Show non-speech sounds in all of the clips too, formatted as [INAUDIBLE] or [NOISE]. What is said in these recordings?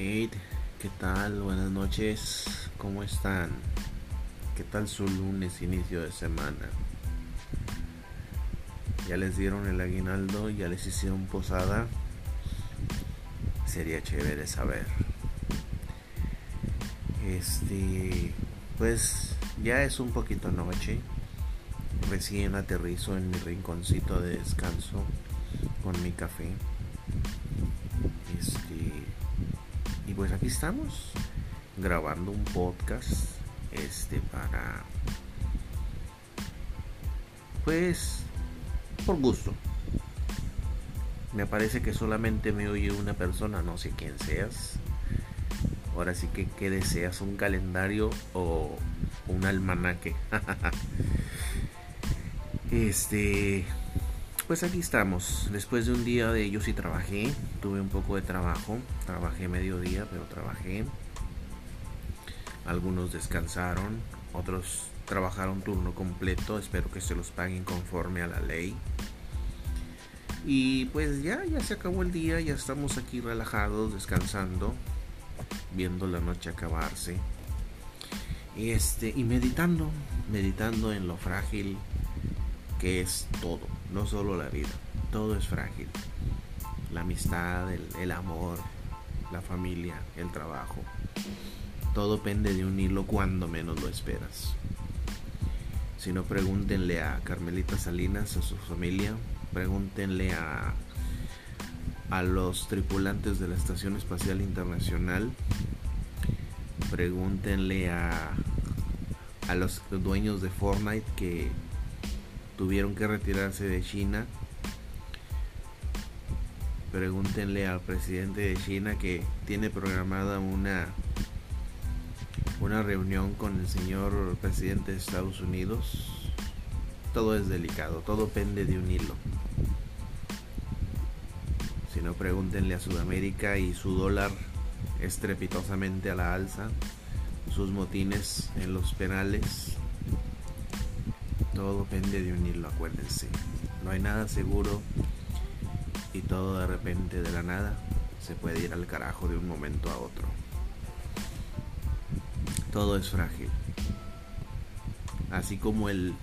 Hey, ¿qué tal? Buenas noches. ¿Cómo están? ¿Qué tal su lunes, inicio de semana? ¿Ya les dieron el aguinaldo? ¿Ya les hicieron posada? Sería chévere saber. Este, pues ya es un poquito noche. Recién aterrizo en mi rinconcito de descanso con mi café. Pues aquí estamos grabando un podcast este para pues por gusto. Me parece que solamente me oye una persona, no sé quién seas. Ahora sí que qué deseas, un calendario o un almanaque. [LAUGHS] este pues aquí estamos. Después de un día de ellos y trabajé. Tuve un poco de trabajo. Trabajé mediodía, pero trabajé. Algunos descansaron. Otros trabajaron turno completo. Espero que se los paguen conforme a la ley. Y pues ya, ya se acabó el día. Ya estamos aquí relajados, descansando. Viendo la noche acabarse. Este, y meditando. Meditando en lo frágil que es todo, no solo la vida, todo es frágil. La amistad, el, amor, la familia, el trabajo. Todo pende de un hilo cuando menos lo esperas. Si no, pregúntenle a Carmelita Salinas, a su familia, pregúntenle a, a los tripulantes de la Estación Espacial Internacional, pregúntenle a, a los dueños de Fortnite que tuvieron que retirarse de China. Pregúntenle al presidente de China que tiene programada una una reunión con el señor presidente de Estados Unidos. Todo es delicado, todo pende de un hilo. Si no, pregúntenle a Sudamérica y su dólar estrepitosamente a la alza, sus motines en los penales, todo pende de un hilo, acuérdense. No hay nada seguro y todo de repente de la nada se puede ir al carajo de un momento a otro. Todo es frágil. Así como el,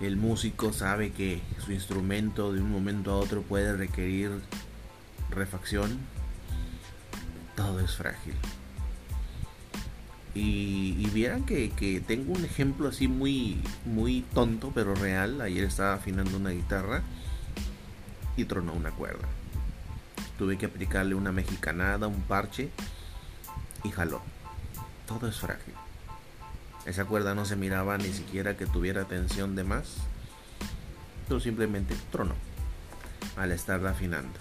el músico sabe que su instrumento de un momento a otro puede requerir refacción, todo es frágil. Y, vieran que, tengo un ejemplo así muy, muy tonto, pero real. Ayer estaba afinando una guitarra y tronó una cuerda. Tuve que aplicarle una mexicanada, un parche y jaló. Todo es frágil. Esa cuerda no se miraba ni siquiera que tuviera tensión de más, pero simplemente tronó al estar afinando.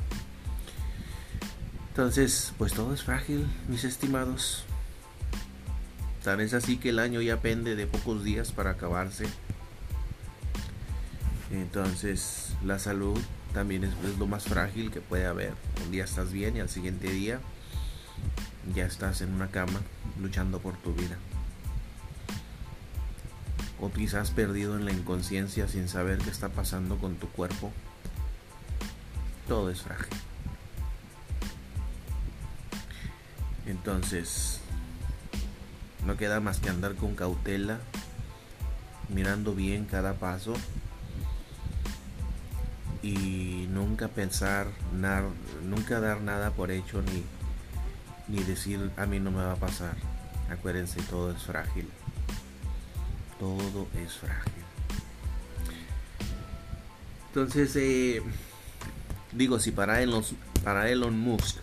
Entonces, pues todo es frágil, mis estimados. Tan es así que el año ya pende de pocos días para acabarse. Entonces la salud también es, lo más frágil que puede haber. Un día estás bien y al siguiente día ya estás en una cama luchando por tu vida. O quizás perdido en la inconsciencia sin saber qué está pasando con tu cuerpo. Todo es frágil. Entonces, no queda más que andar con cautela, mirando bien cada paso y nunca pensar, nunca dar nada por hecho ni, ni decir a mí no me va a pasar. Acuérdense, todo es frágil. Todo es frágil. Entonces, eh, digo, si para Elon, para Elon Musk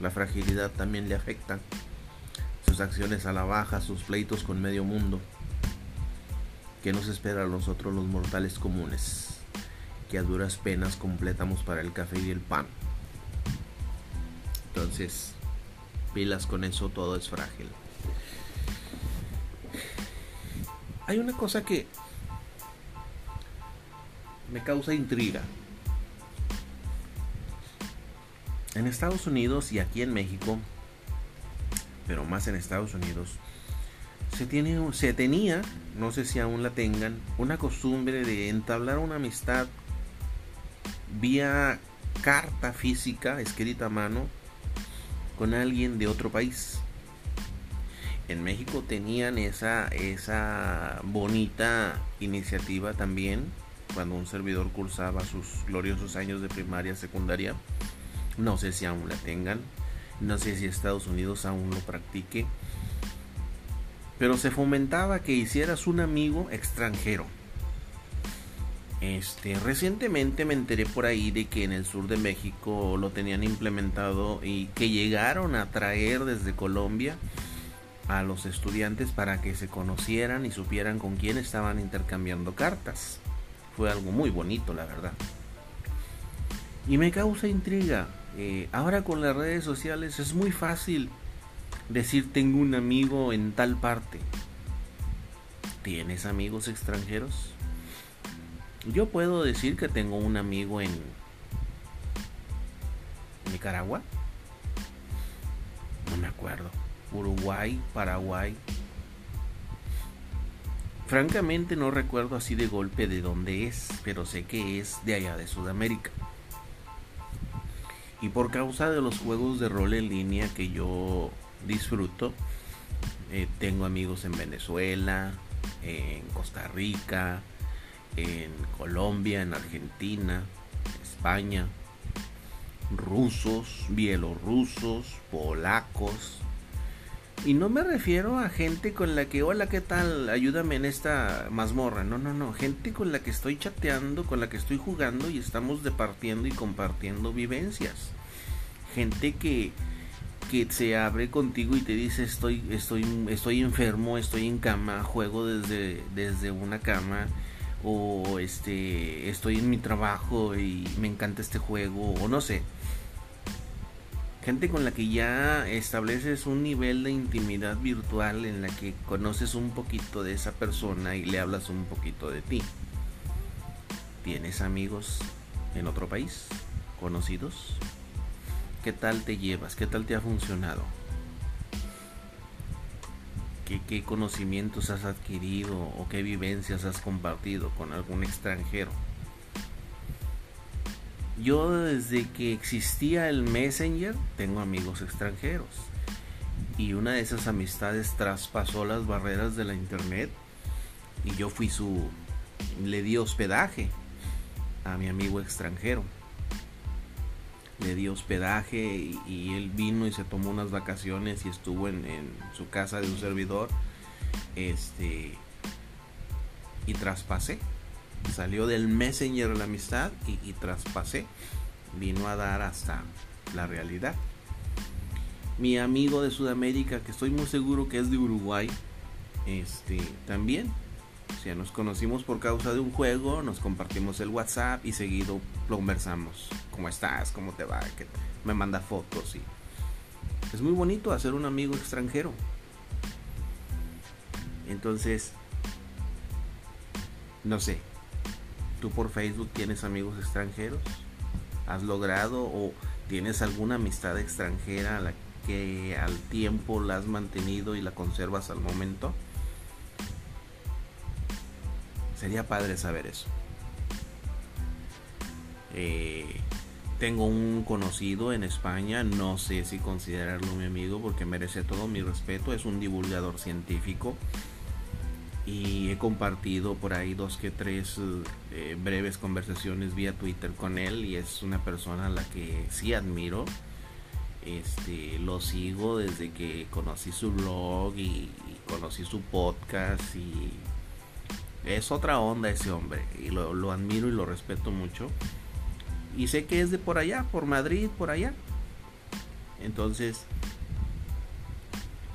la fragilidad también le afecta, acciones a la baja, sus pleitos con medio mundo. que nos espera a nosotros los mortales comunes? Que a duras penas completamos para el café y el pan. Entonces, pilas con eso, todo es frágil. Hay una cosa que me causa intriga. En Estados Unidos y aquí en México pero más en Estados Unidos, se, tiene, se tenía, no sé si aún la tengan, una costumbre de entablar una amistad vía carta física escrita a mano con alguien de otro país. En México tenían esa, esa bonita iniciativa también cuando un servidor cursaba sus gloriosos años de primaria, secundaria. No sé si aún la tengan, no sé si Estados Unidos aún lo practique, pero se fomentaba que hicieras un amigo extranjero. Este, recientemente me enteré por ahí de que en el sur de México lo tenían implementado y que llegaron a traer desde Colombia a los estudiantes para que se conocieran y supieran con quién estaban intercambiando cartas. Fue algo muy bonito, la verdad. Y me causa intriga. Eh, ahora con las redes sociales es muy fácil decir tengo un amigo en tal parte. ¿Tienes amigos extranjeros? Yo puedo decir que tengo un amigo en Nicaragua. No me acuerdo. Uruguay, Paraguay. Francamente no recuerdo así de golpe de dónde es, pero sé que es de allá de Sudamérica. Y por causa de los juegos de rol en línea que yo disfruto, eh, tengo amigos en Venezuela, en Costa Rica, en Colombia, en Argentina, España, rusos, bielorrusos, polacos. Y no me refiero a gente con la que, hola, ¿qué tal? Ayúdame en esta mazmorra. No, no, no. Gente con la que estoy chateando, con la que estoy jugando y estamos departiendo y compartiendo vivencias. Gente que, que se abre contigo y te dice estoy, estoy, estoy enfermo, estoy en cama, juego desde, desde una cama o este estoy en mi trabajo y me encanta este juego o no sé. Gente con la que ya estableces un nivel de intimidad virtual en la que conoces un poquito de esa persona y le hablas un poquito de ti. Tienes amigos en otro país conocidos qué tal te llevas qué tal te ha funcionado qué, conocimientos has adquirido o qué vivencias has compartido con algún extranjero. Yo desde que existía el Messenger tengo amigos extranjeros y una de esas amistades traspasó las barreras de la internet y yo fui su le di hospedaje a mi amigo extranjero le di hospedaje y, él vino y se tomó unas vacaciones y estuvo en, su casa de un servidor. Este. Y traspasé. Salió del Messenger la amistad y, y traspasé. Vino a dar hasta la realidad. Mi amigo de Sudamérica, que estoy muy seguro que es de Uruguay, este, también o sea, nos conocimos por causa de un juego, nos compartimos el WhatsApp y seguido conversamos. ¿Cómo estás? ¿Cómo te va? Que me manda fotos y es muy bonito hacer un amigo extranjero. Entonces, no sé, tú por Facebook tienes amigos extranjeros, has logrado o tienes alguna amistad extranjera a la que al tiempo la has mantenido y la conservas al momento. Sería padre saber eso. Eh, tengo un conocido en España, no sé si considerarlo mi amigo porque merece todo mi respeto, es un divulgador científico y he compartido por ahí dos que tres eh, breves conversaciones vía Twitter con él y es una persona a la que sí admiro. Este, lo sigo desde que conocí su blog y, y conocí su podcast y es otra onda ese hombre y lo, admiro y lo respeto mucho. Y sé que es de por allá, por Madrid, por allá. Entonces,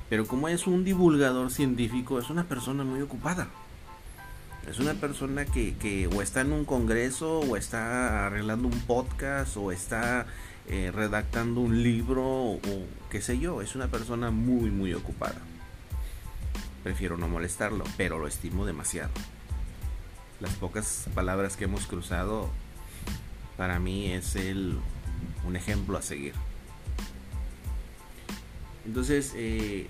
pero como es un divulgador científico, es una persona muy ocupada. Es una persona que, que o está en un congreso, o está arreglando un podcast, o está eh, redactando un libro, o qué sé yo. Es una persona muy, muy ocupada. Prefiero no molestarlo, pero lo estimo demasiado las pocas palabras que hemos cruzado, para mí es el, un ejemplo a seguir. Entonces, eh,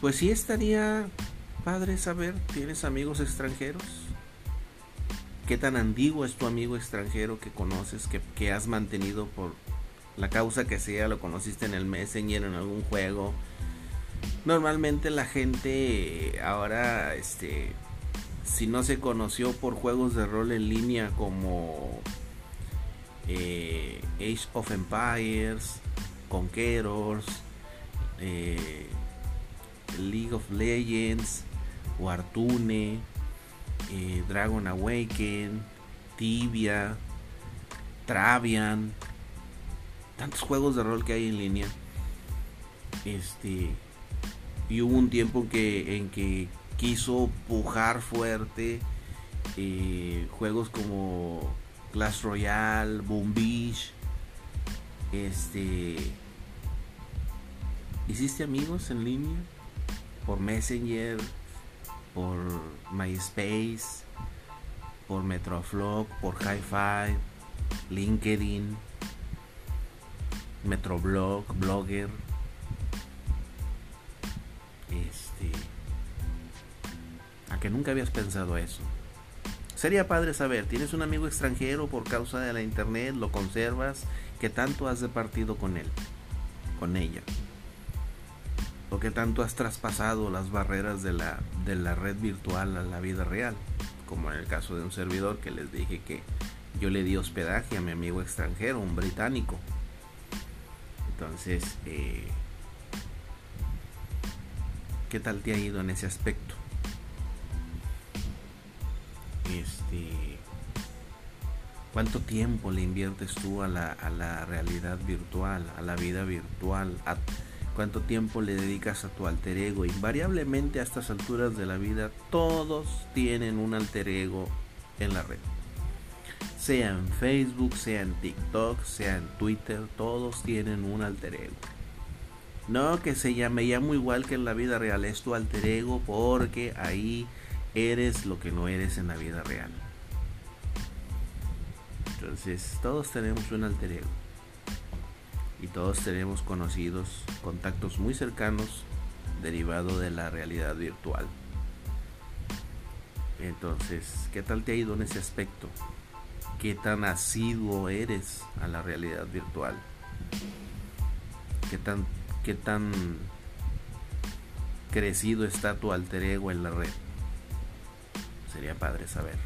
pues sí estaría padre saber, ¿tienes amigos extranjeros? ¿Qué tan antiguo es tu amigo extranjero que conoces, que, que has mantenido por la causa que sea, lo conociste en el Messenger, en algún juego. Normalmente la gente ahora, este, si no se conoció por juegos de rol en línea como eh, Age of Empires, Conquerors, eh, League of Legends, Wartune, eh, Dragon Awaken, Tibia, Travian, tantos juegos de rol que hay en línea. Este y hubo un tiempo que, en que quiso pujar fuerte eh, juegos como Clash Royale, Boom Beach. Este ¿Hiciste amigos en línea? Por Messenger, por MySpace, por Metroflog, por HiFi, LinkedIn, Metroblog, Blogger. Este. A que nunca habías pensado eso. Sería padre saber, ¿tienes un amigo extranjero por causa de la internet? ¿Lo conservas? ¿Qué tanto has departido con él? Con ella. ¿O qué tanto has traspasado las barreras de la, de la red virtual a la vida real? Como en el caso de un servidor que les dije que yo le di hospedaje a mi amigo extranjero, un británico. Entonces, eh, ¿qué tal te ha ido en ese aspecto? Este, ¿Cuánto tiempo le inviertes tú a la, a la realidad virtual, a la vida virtual? ¿Cuánto tiempo le dedicas a tu alter ego? Invariablemente a estas alturas de la vida todos tienen un alter ego en la red. Sea en Facebook, sea en TikTok, sea en Twitter, todos tienen un alter ego. No que se llame, llamo igual que en la vida real, es tu alter ego porque ahí eres lo que no eres en la vida real. Entonces, todos tenemos un alter ego. Y todos tenemos conocidos, contactos muy cercanos derivado de la realidad virtual. Entonces, ¿qué tal te ha ido en ese aspecto? ¿Qué tan asiduo eres a la realidad virtual? ¿Qué tan, qué tan crecido está tu alter ego en la red? Sería padre saber.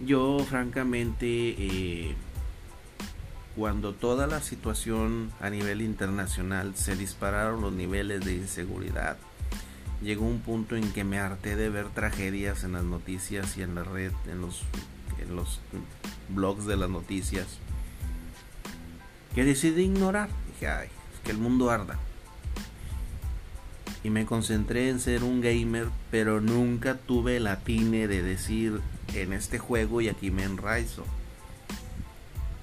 Yo francamente, eh, cuando toda la situación a nivel internacional se dispararon los niveles de inseguridad, llegó un punto en que me harté de ver tragedias en las noticias y en la red, en los, en los blogs de las noticias, que decidí ignorar. Dije, ay, que el mundo arda y me concentré en ser un gamer, pero nunca tuve la tine de decir en este juego y aquí me enraizo.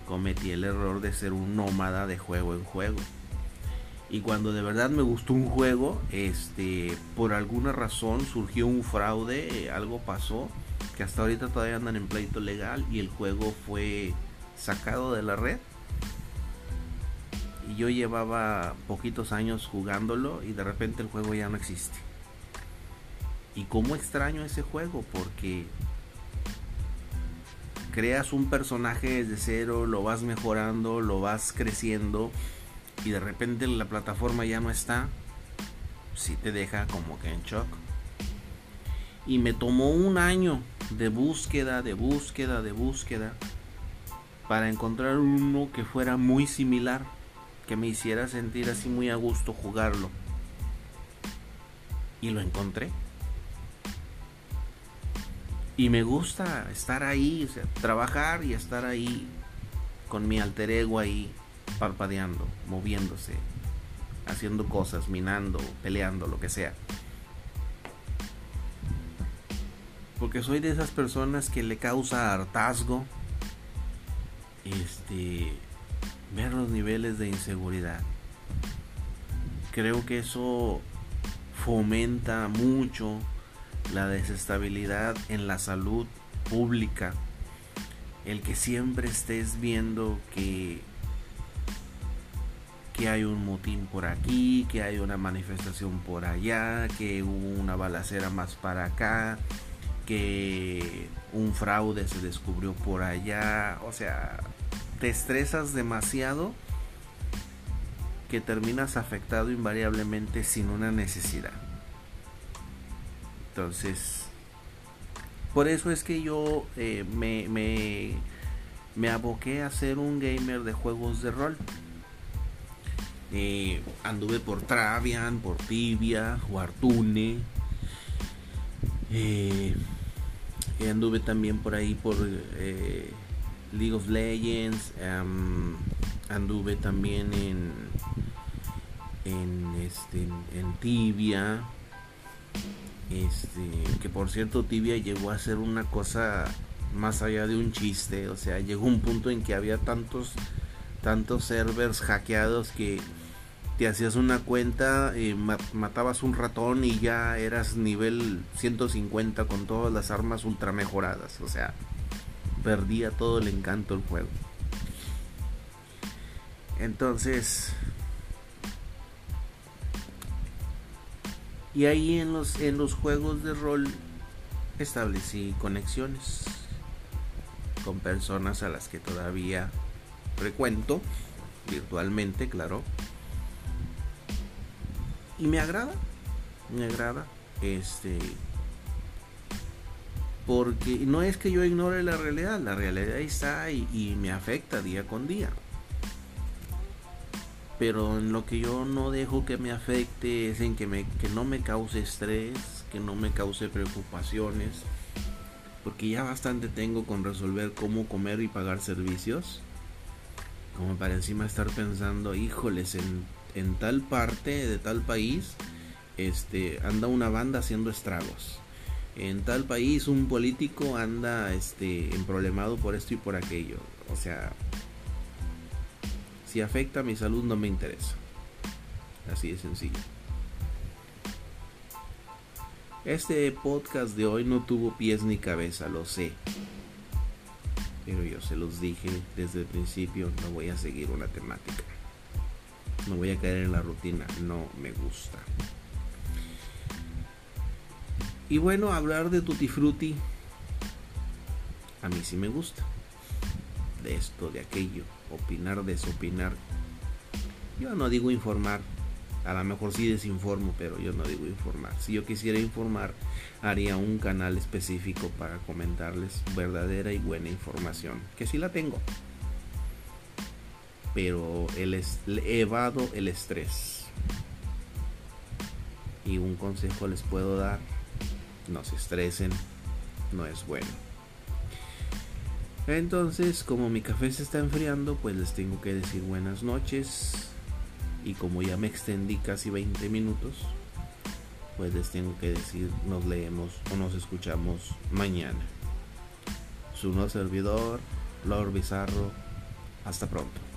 Cometí el error de ser un nómada de juego en juego. Y cuando de verdad me gustó un juego, este, por alguna razón surgió un fraude, algo pasó, que hasta ahorita todavía andan en pleito legal y el juego fue sacado de la red y yo llevaba poquitos años jugándolo y de repente el juego ya no existe. Y cómo extraño ese juego porque creas un personaje desde cero, lo vas mejorando, lo vas creciendo y de repente la plataforma ya no está, si te deja como que en shock. Y me tomó un año de búsqueda, de búsqueda, de búsqueda para encontrar uno que fuera muy similar que me hiciera sentir así muy a gusto jugarlo. Y lo encontré. Y me gusta estar ahí, trabajar y estar ahí con mi alter ego ahí parpadeando, moviéndose, haciendo cosas, minando, peleando, lo que sea. Porque soy de esas personas que le causa hartazgo este ver los niveles de inseguridad. Creo que eso fomenta mucho la desestabilidad en la salud pública. El que siempre estés viendo que que hay un motín por aquí, que hay una manifestación por allá, que hubo una balacera más para acá, que un fraude se descubrió por allá, o sea, te estresas demasiado que terminas afectado invariablemente sin una necesidad. Entonces, por eso es que yo eh, me, me, me, aboqué a ser un gamer de juegos de rol. Eh, anduve por Travian, por Tibia, Huartune. Eh, anduve también por ahí por League of Legends. anduve también en, en, este, en Tibia. Este, que por cierto Tibia llegó a ser una cosa más allá de un chiste, o sea, llegó un punto en que había tantos tantos servers hackeados que te hacías una cuenta, y matabas un ratón y ya eras nivel 150 con todas las armas ultra mejoradas, o sea, perdía todo el encanto del juego. Entonces, Y ahí en los, en los juegos de rol establecí conexiones con personas a las que todavía frecuento virtualmente, claro. Y me agrada, me agrada, este, porque no es que yo ignore la realidad, la realidad está y, y me afecta día con día pero en lo que yo no dejo que me afecte es en que, no me cause estrés, que no me cause preocupaciones, porque ya bastante tengo con resolver cómo comer y pagar servicios, como para encima estar pensando, híjoles, en, en tal parte de tal país, este, anda una banda haciendo estragos. En tal país un político anda este, emproblemado por esto y por aquello. O sea, si afecta a mi salud no me interesa. Así de sencillo. Este podcast de hoy no tuvo pies ni cabeza, lo sé. Pero yo se los dije desde el principio, no voy a seguir una temática. No voy a caer en la rutina, no me gusta. Y bueno, hablar de Tutti Frutti a mí sí me gusta. De esto, de aquello opinar, desopinar. Yo no digo informar, a lo mejor sí desinformo, pero yo no digo informar. Si yo quisiera informar, haría un canal específico para comentarles verdadera y buena información, que sí la tengo. Pero el evado el estrés. Y un consejo les puedo dar, no se estresen, no es bueno. Entonces, como mi café se está enfriando, pues les tengo que decir buenas noches. Y como ya me extendí casi 20 minutos, pues les tengo que decir nos leemos o nos escuchamos mañana. Su no servidor, Lord Bizarro. Hasta pronto.